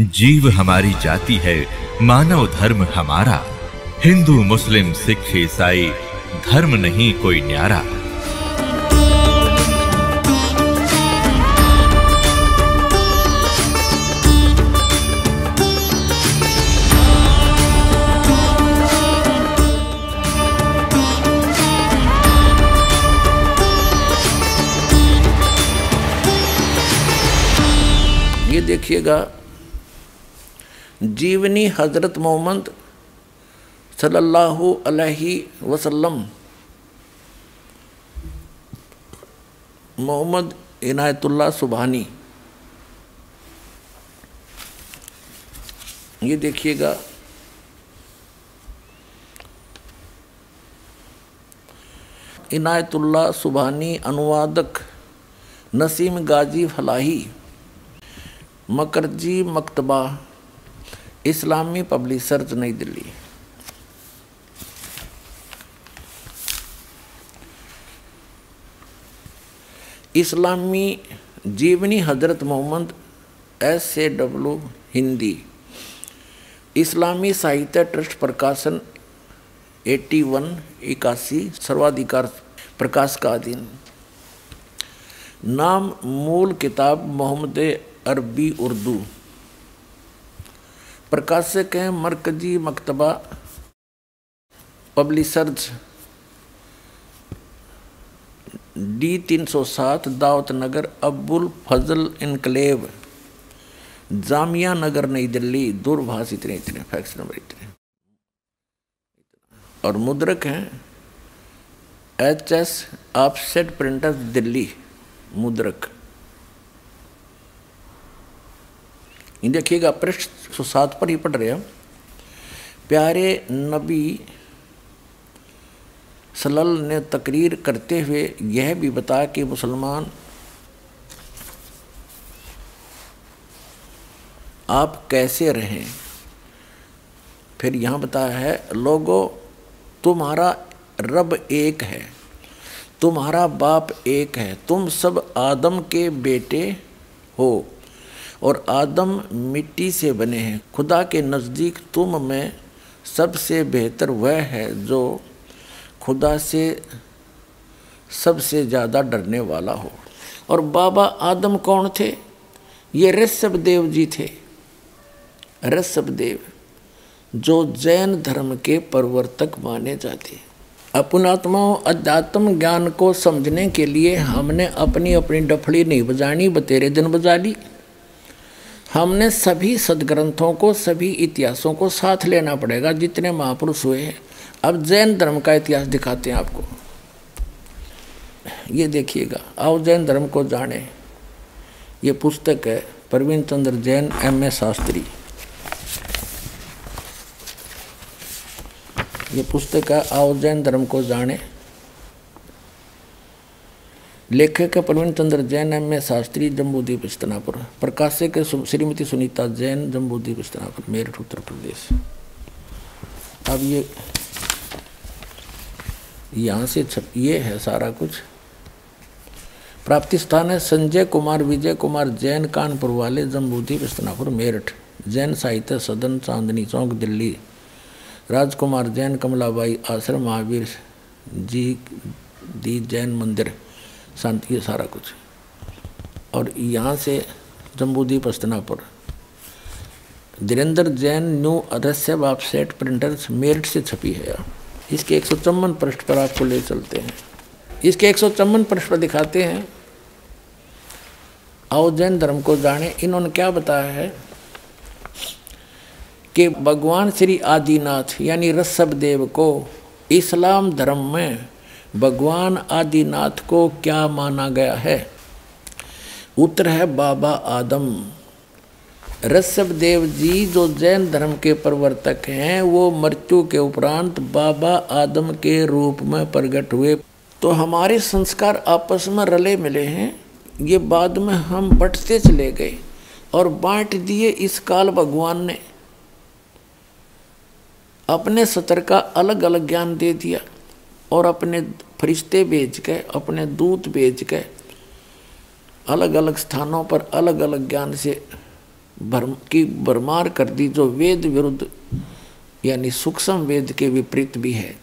जीव हमारी जाति है, मानव धर्म हमारा। हिंदू, मुस्लिम, सिख, ईसाई, धर्म नहीं कोई न्यारा। ये देखिएगा जीवनी हज़रत मोहम्मद सल्लल्लाहु अलैहि वसल्लम। मोहम्मद इनायतुल्ला सुबहानी। ये देखिएगा। इनायतुल्ला सुबहानी अनुवादक नसीम गाजी फलाही, मकरजी मकतबा। इस्लामी पब्लिशर्स नई दिल्ली। इस्लामी जीवनी हज़रत Mohammad S A W Hindi. इस्लामी साहित्य ट्रस्ट प्रकाशन 81 इक्यासी सर्वाधिकार प्रकाश का अधीन। नाम मूल किताब मोहम्मद अरबी उर्दू। प्रकाशक हैं मरकजी मकतबा पब्लिशर्स डी तीन सौ सात दावत नगर अब्बुल फजल इनकलेव, जामिया नगर, नई दिल्ली, दूरभाष इतने इतने, फैक्स नंबर इतने। और मुद्रक हैं H S offset printers, Delhi, मुद्रक। देखिएगा, पृष्ठ सौ सात पर ही पढ़ रहे हम। प्यारे नबी सलल ने तकरीर करते हुए यह भी बताया कि मुसलमान, आप कैसे रहें? फिर यहाँ बताया है, लोगों, तुम्हारा रब एक है, तुम्हारा बाप एक है, तुम सब आदम के बेटे हो। और आदम मिट्टी से बने हैं। खुदा के नज़दीक तुम में सबसे बेहतर वह है जो खुदा से सबसे ज़्यादा डरने वाला हो। और बाबा आदम कौन थे? ये ऋषभ देव जी थे। ऋषभ देव जो जैन धर्म के प्रवर्तक माने जाते। अपनात्माओं अध्यात्म ज्ञान को समझने के लिए हमने अपनी अपनी डफड़ी नहीं बजानी, बतेरे दिन बजा ली। हमने सभी सदग्रंथों को, सभी इतिहासों को साथ लेना पड़ेगा जितने महापुरुष हुए हैं। अब जैन धर्म का इतिहास दिखाते हैं आपको। ये देखिएगा, आओ जैन धर्म को जाने। ये पुस्तक है प्रवीण चंद्र जैन, एम ए शास्त्री। ये पुस्तक है, आओ जैन धर्म को जाने। लेखक प्रवीण चंद्र जैन एम ए शास्त्री जम्बूद्वीप स्तनापुर प्रकाशक श्रीमती सुनीता जैन जम्बूद्वीप स्तनापुर मेरठ, उत्तर प्रदेश। अब ये, यहाँ से छप, ये है सारा कुछ। प्राप्ति स्थान है संजय कुमार, विजय कुमार जैन, कानपुर वाले जम्बूदीप स्तनापुर मेरठ। जैन साहित्य सदन, चांदनी चौक, दिल्ली। राजकुमार जैन, कमलाबाई आश्रम, महावीर जी दी जैन मंदिर। शांति है, सारा कुछ और यहाँ से जम्बूद्वीप अस्तनापुर धीरेन्द्र जैन न्यू अदस्य सेट प्रिंटर्स मेरिट से छपी है इसके एक सौ चौवन पृष्ठ पर आपको ले चलते हैं। इसके एक सौ चौवन पृष्ठ पर दिखाते हैं। आओ जैन धर्म को जाने। इन्होंने क्या बताया है? कि भगवान श्री आदिनाथ, यानी रसभ देव को इस्लाम धर्म में भगवान आदिनाथ को क्या माना गया है? उत्तर है बाबा आदम। ऋषभ देव जी जो जैन धर्म के प्रवर्तक हैं, वो मृत्यु के उपरांत बाबा आदम के रूप में प्रकट हुए। तो हमारे संस्कार आपस में रले मिले हैं। ये बाद में हम बटते चले गए और बांट दिए इस काल भगवान ने। अपने सतर का अलग अलग ज्ञान दे दिया। और अपने फरिश्ते भेज के, अपने दूत भेज के अलग अलग स्थानों पर अलग अलग ज्ञान से भरम की भरमार कर दी, जो वेद विरुद्ध, यानी सूक्ष्म वेद के विपरीत भी है।